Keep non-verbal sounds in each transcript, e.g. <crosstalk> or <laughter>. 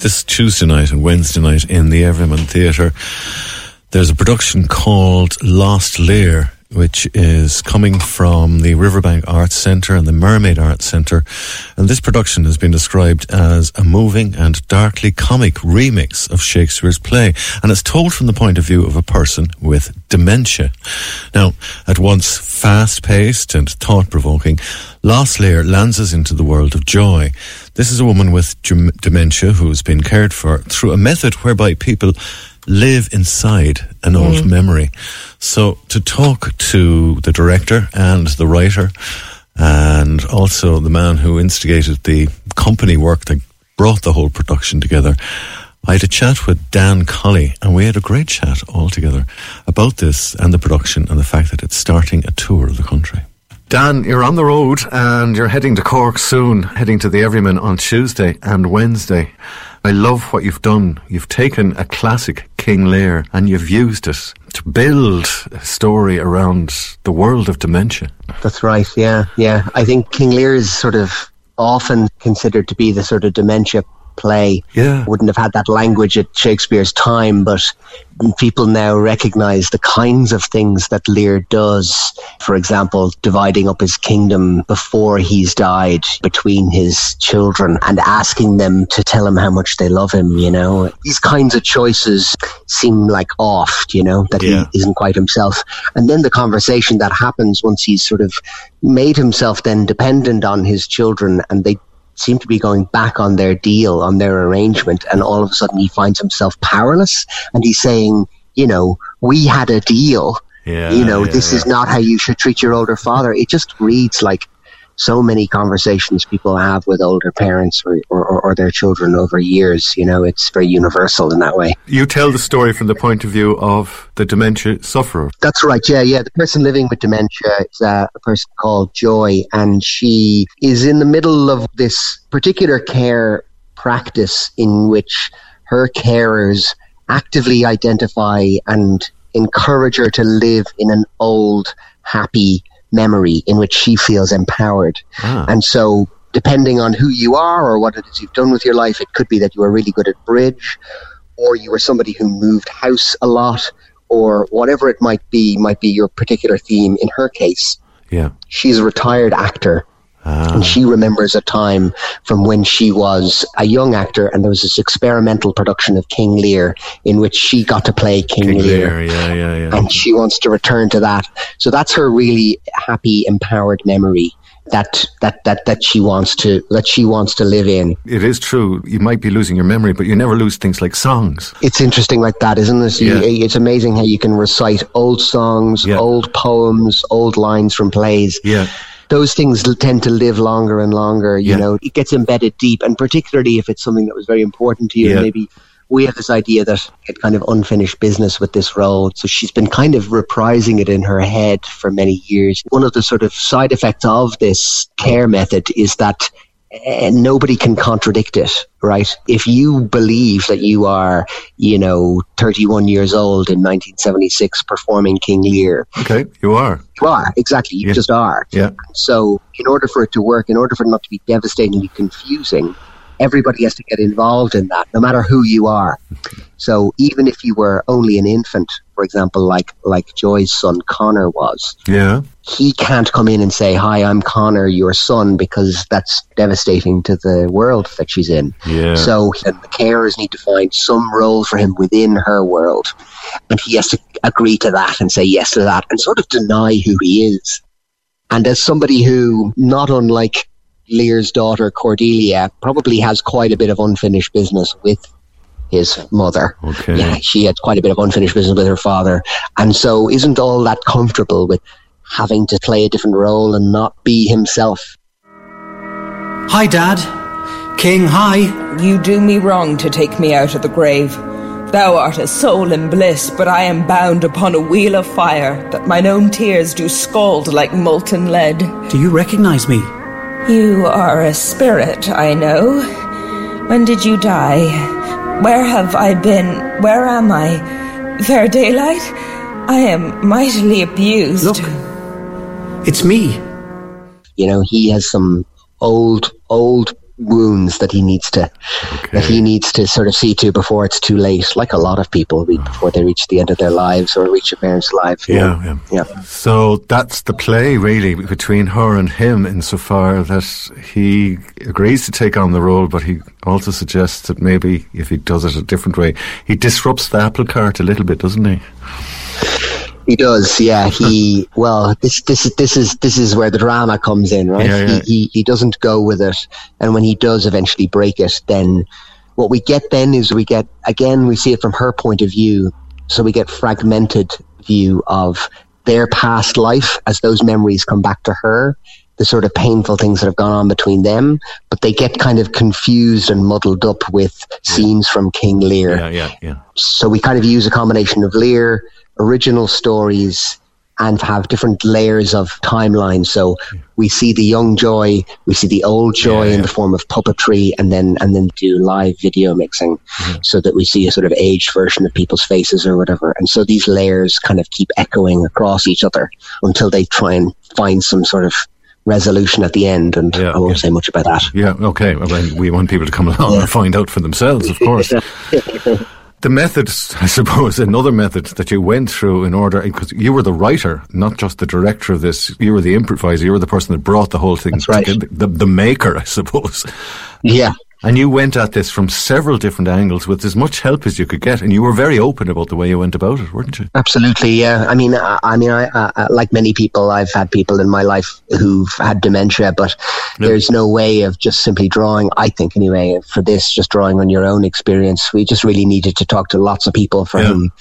This Tuesday night and Wednesday night in the Everyman Theatre, there's a production called Lost Lear which is coming from the Riverbank Arts Centre and the Mermaid Arts Centre. And this production has been described as a moving and darkly comic remix of Shakespeare's play. And it's told from the point of view of a person with dementia. Now, at once fast paced and thought provoking, Lost Lear lands us into the world of joy. This is a woman with dementia who's been cared for through a method whereby people live inside an old mm. memory. So to talk to the director and the writer, and also the man who instigated the company work that brought the whole production together, I had a chat with Dan Colley, and we had a great chat all together about this and the production and the fact that it's starting a tour of the country. Dan, you're on the road and you're heading to Cork soon, heading to the Everyman on Tuesday and Wednesday. I love what you've done. You've taken a classic King Lear and you've used it to build a story around the world of dementia. That's right, yeah, yeah. I think King Lear is sort of often considered to be the sort of dementia play. Yeah. Wouldn't have had that language at Shakespeare's time, but people now recognize the kinds of things that Lear does. For example, dividing up his kingdom before he's died between his children and asking them to tell him how much they love him, you know. These kinds of choices seem like oft, you know, that yeah. he isn't quite himself. And then the conversation that happens once he's sort of made himself then dependent on his children and they seem to be going back on their deal, on their arrangement, and all of a sudden he finds himself powerless and he's saying, you know, we had a deal. Yeah, you know, yeah, this yeah. is not how you should treat your older father. It just reads like so many conversations people have with older parents or, or, or, their children over years. You know, it's very universal in that way. You tell the story from the point of view of the dementia sufferer. That's right. Yeah, yeah. The person living with dementia is uh, a person called Joy, and she is in the middle of this particular care practice in which her carers actively identify and encourage her to live in an old, happy, memory in which she feels empowered. Ah. And so, depending on who you are or what it is you've done with your life, it could be that you are really good at bridge, or you were somebody who moved house a lot, or whatever it might be, might be your particular theme. In her case, yeah, she's a retired actor Ah. and she remembers a time from when she was a young actor, and there was this experimental production of King Lear in which she got to play King, King Lear. Lear, yeah, yeah, yeah. And she wants to return to that. So that's her really happy, empowered memory that that that that she wants to that she wants to live in. It is true. You might be losing your memory, but you never lose things like songs. It's interesting like that, isn't it? You- Yeah. It's amazing how you can recite old songs, Yeah. old poems, old lines from plays. Yeah. Those things tend to live longer and longer. You Yeah. know, it gets embedded deep, and particularly if it's something that was very important to you. Yeah. Maybe we have this idea that had kind of unfinished business with this role, so she's been kind of reprising it in her head for many years. One of the sort of side effects of this care method is that. eh, nobody can contradict it, right? If you believe that you are, you know, 31 years old in 1976 performing King Lear, Okay, you are. You are, exactly. You Yeah. just are. Yeah. So, in order for it to work, in order for it not to be devastatingly confusing, everybody has to get involved in that, no matter who you are. So even if you were only an infant, for example, like like Joy's son Connor was, Yeah. he can't come in and say, "Hi, I'm Connor, your son," because that's devastating to the world that she's in. Yeah. So the carers need to find some role for him within her world, and he has to agree to that and say yes to that, and sort of deny who he is. And as somebody who, not unlike Lear's daughter Cordelia, probably has quite a bit of unfinished business with his mother. Okay. Yeah, she had quite a bit of unfinished business with her father, and so isn't all that comfortable with having to play a different role and not be himself. Hi, Dad. King, hi. You do me wrong to take me out of the grave. Thou art a soul in bliss, but I am bound upon a wheel of fire, that mine own tears do scald like molten lead. Do you recognize me? You are a spirit, I know. When did you die? Where have I been? Where am I? Fair daylight? I am mightily abused. Look. It's me. You know, he has some old, old wounds that he needs to that he needs to sort of see to before it's too late. Like a lot of people read ah. before they reach the end of their lives or reach a parent's life. Yeah, yeah. Yeah. So that's the play, really, between her and him, insofar that he agrees to take on the role, but he also suggests that maybe if he does it a different way, he disrupts the apple cart a little bit, doesn't he? He does, yeah. He <laughs> well, this this is this is this is where the drama comes in, right? Yeah, yeah. He, he he doesn't go with it, and when he does eventually break it, then what we get then is we get again we see it from her point of view, so we get fragmented view of their past life as those memories come back to her, the sort of painful things that have gone on between them, but they get kind of confused and muddled up with scenes from King Lear Yeah, yeah, yeah. so we kind of use a combination of Lear, original stories, and have different layers of timeline. So we see the young Joy, we see the old Joy Yeah, in the form of puppetry, and then and then do live video mixing, Mm-hmm. so that we see a sort of aged version of people's faces or whatever. And so these layers kind of keep echoing across each other until they try and find some sort of resolution at the end. And Yeah, I won't yeah. say much about that. Yeah, okay. Well, we want people to come along and find out for themselves, of course. <laughs> the methods, <laughs> I suppose, another method that you went through in order, because you were the writer, not just the director of this, you were the improviser, you were the person that brought the whole thing That's right. together, the, the maker, I suppose. Yeah. And you went at this from several different angles with as much help as you could get, and you were very open about the way you went about it, weren't you? Absolutely, yeah. I mean, I, I mean, I, I, like many people, I've had people in my life who've had dementia, but there's no way of just simply drawing. I think, anyway, for this, just drawing on your own experience. We just really needed to talk to lots of people for Yeah. whom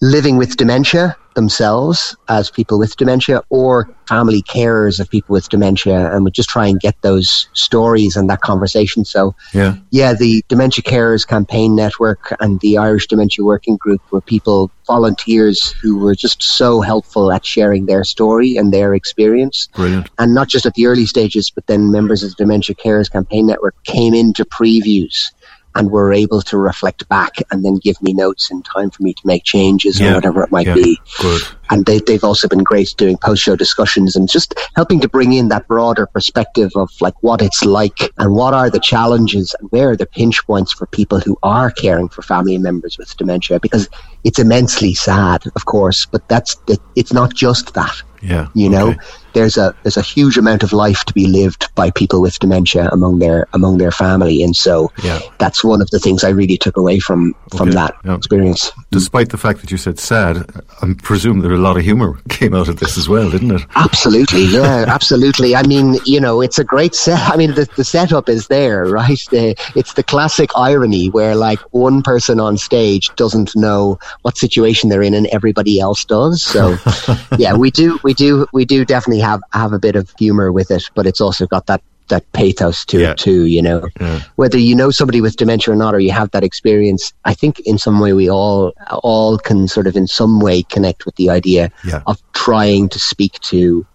living with dementia themselves as people with dementia or family carers of people with dementia and we just try and get those stories and that conversation so Yeah. yeah, the Dementia Carers Campaign Network and the Irish Dementia Working Group were people, volunteers who were just so helpful at sharing their story and their experience. Brilliant. And not just at the early stages, but then members of the Dementia Carers Campaign Network came into previews and were able to reflect back and then give me notes in time for me to make changes Yeah, or whatever it might yeah, be good. and they, they've also been great doing post-show discussions and just helping to bring in that broader perspective of like what it's like and what are the challenges and where are the pinch points for people who are caring for family members with dementia because it's immensely sad of course but that's it's not just that Yeah. you know okay. There's a there's a huge amount of life to be lived by people with dementia among their among their family and so Yeah. that's one of the things I really took away from from Okay, that yeah. experience Despite the fact that you said sad, I presume there a lot of humour <laughs> came out of this as well, didn't it? Absolutely, <laughs> yeah, absolutely. I mean, you know, it's a great set. I mean, the, the setup is there, right? The, it's the classic irony where, like, one person on stage doesn't know what situation they're in, and everybody else does. So, <laughs> yeah, we do, we do, we do definitely have have a bit of humor with it, but it's also got that that pathos to Yeah. it too. You know, Yeah. whether you know somebody with dementia or not, or you have that experience, I think in some way we all all can sort of in some way connect with the idea Yeah. of trying to speak to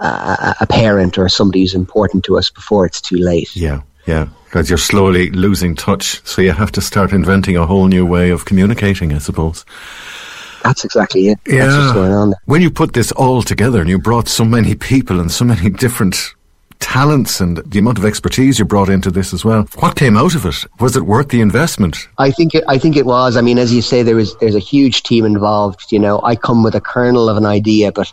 uh, a parent or somebody who's important to us before it's too late. Yeah, yeah. Because you're slowly losing touch, so you have to start inventing a whole new way of communicating, I suppose. That's exactly it. That's what's going on. When you put this all together and you brought so many people and so many <laughs> different talents and the amount of expertise you brought into this as well. What came out of it? Was it worth the investment? I think it, I think it was. I mean, as you say, there was there's a huge team involved. You know, I come with a kernel of an idea, but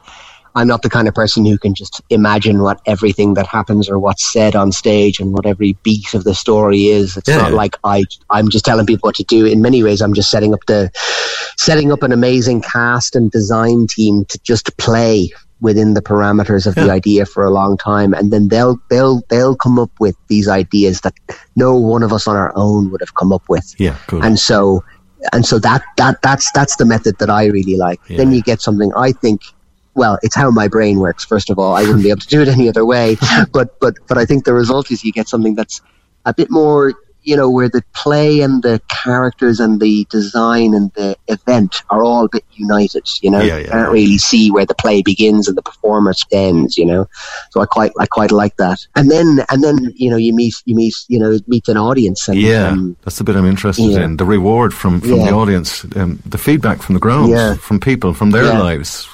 I'm not the kind of person who can just imagine what everything that happens or what's said on stage and what every beat of the story is. It's Yeah. not like I I'm just telling people what to do. In many ways, I'm just setting up the setting up an amazing cast and design team to just play within the parameters of the idea for a long time and then they'll they'll they'll come up with these ideas that no one of us on our own would have come up with Yeah, and so and so that that that's that's the method that I really like. Then you get something I think. Well, it's how my brain works. First of all, I wouldn't be able to do it any other way. <laughs> But but but I think the result is you get something that's a bit more, you know, where the play and the characters and the design and the event are all a bit united. You know, Yeah, you can't yeah. really see where the play begins and the performance ends. You know, so I quite I quite like that. And then and then you know you meet you meet you know meet an audience and Yeah, um, that's the bit I'm interested yeah. in. The reward from, from the audience, um, the feedback from the ground, Yeah. from people, from their Yeah. lives.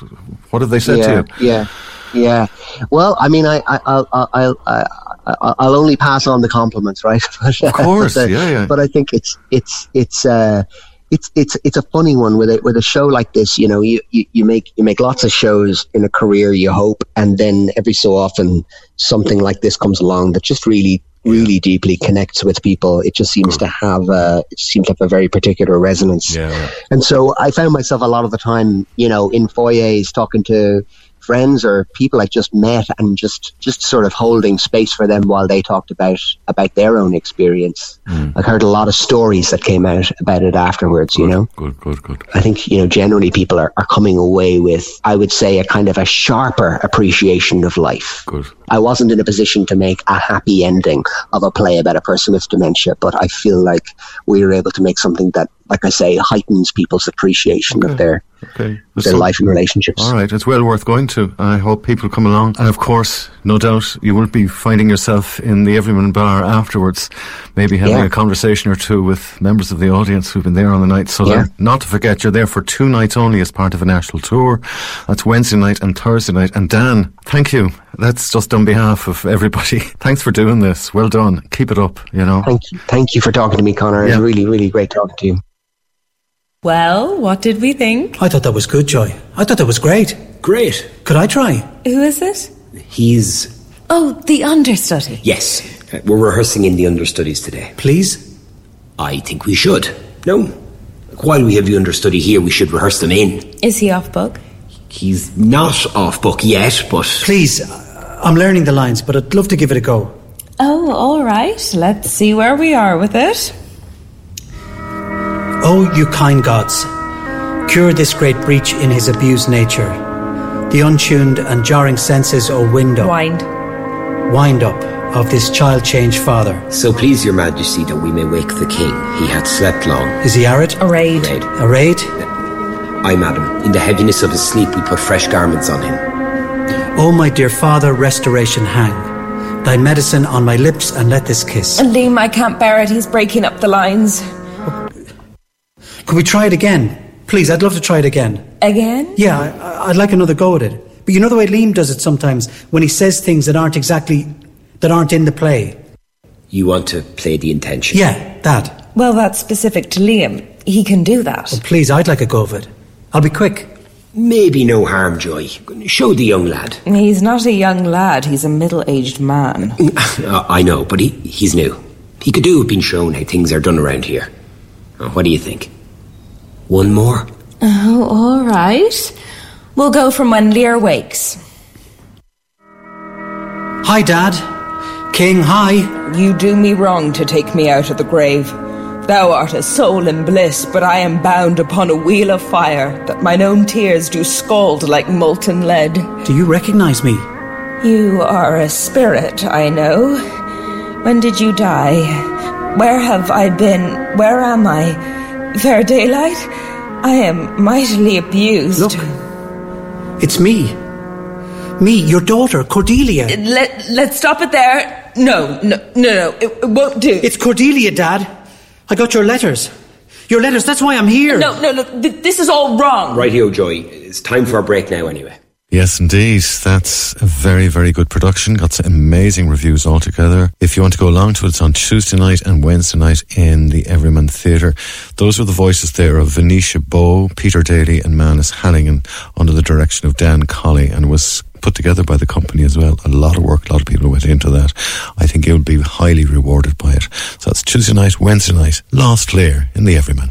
What have they said yeah, to you? Yeah, yeah. Well, I mean, I, I, I'll, I'll, I'll, I'll I'll only pass on the compliments, right? <laughs> Of course, but, uh, yeah, yeah. But I think it's, it's, it's, uh, it's, it's, it's a funny one with a, with a show like this. You know, you, you, you make, you make lots of shows in a career, you hope, and then every so often something like this comes along that just really, really deeply connects with people. It just seems to have, a, it seems to have a very particular resonance. Yeah. And so I found myself a lot of the time, you know, in foyers talking to friends or people I just met and just, just sort of holding space for them while they talked about, about their own experience. Hmm. I heard a lot of stories that came out about it afterwards, you know. Good, good, good. I think, you know, generally people are, are coming away with, I would say, a kind of a sharper appreciation of life. Good. I wasn't in a position to make a happy ending of a play about a person with dementia, but I feel like we were able to make something that, like I say, heightens people's appreciation of their Okay. their life and relationships. All right, it's well worth going to. I hope people come along. And of course, no doubt you won't be finding yourself in the Everyman Bar afterwards, maybe having Yeah. a conversation or two with members of the audience who've been there on the night. So Yeah. not to forget, you're there for two nights only as part of a national tour. That's Wednesday night and Thursday night. And Dan, thank you. That's just on behalf of everybody. <laughs> Thanks for doing this. Well done. Keep it up, you know. Thank you, thank you for talking to me, Conor. It Yeah. was really, really great talking to you. Well, what did we think? I thought that was good, Joy. I thought that was great. Great. Could I try? Who is it? He's. Oh, the understudy. Yes. Uh, We're rehearsing in the understudies today. Please? I think we should. No. While we have the understudy here, we should rehearse them in. Is he off book? He's not off book yet, but. Please. uh, I'm learning the lines, but I'd love to give it a go. Oh, all right. Let's see where we are with it. Oh, you kind gods, cure this great breach in his abused nature. The untuned and jarring senses, O wind up, Wind. wind up of this child changed father. So please, your majesty, that we may wake the king. He hath slept long. Is he arid? Arrayed. Dead. Arrayed? I, madam, in the heaviness of his sleep, we put fresh garments on him. O my dear father, restoration hang. Thy medicine on my lips and let this kiss. Liam, I can't bear it. He's breaking up the lines. Could we try it again? Please, I'd love to try it again. Again? Yeah, I, I'd like another go at it. But you know the way Liam does it sometimes when he says things that aren't exactly that aren't in the play. You want to play the intention? Yeah, that. Well, that's specific to Liam. He can do that. Well, please, I'd like a go of it. I'll be quick. Maybe no harm, Joy. Show the young lad. He's not a young lad. He's a middle-aged man. <laughs> Uh, I know, but he, he's new. He could do with being shown how things are done around here. Uh, what do you think? One more? Oh, all right. We'll go from when Lear wakes. Hi, Dad. King, hi. You do me wrong to take me out of the grave. Thou art a soul in bliss, but I am bound upon a wheel of fire, that mine own tears do scald like molten lead. Do you recognize me? You are a spirit, I know. When did you die? Where have I been? Where am I? Fair daylight? I am mightily abused. Look. It's me. Me, your daughter, Cordelia. Uh, let, let's stop it there. No, no, no, no. It, it won't do. It's Cordelia, Dad. I got your letters. Your letters, that's why I'm here. no, no, no. Th- this is all wrong. Right here, Joy. It's time for a break now, anyway. Yes, indeed. That's a very, very good production. Got some amazing reviews altogether. If you want to go along to it, it's on Tuesday night and Wednesday night in the Everyman Theatre. Those were the voices there of Venetia Bowe, Peter Daly, and Manus Halligan under the direction of Dan Colley, and was put together by the company as well. A lot of work, a lot of people went into that. I think you'll be highly rewarded by it. So that's Tuesday night, Wednesday night, Lost Lear in the Everyman.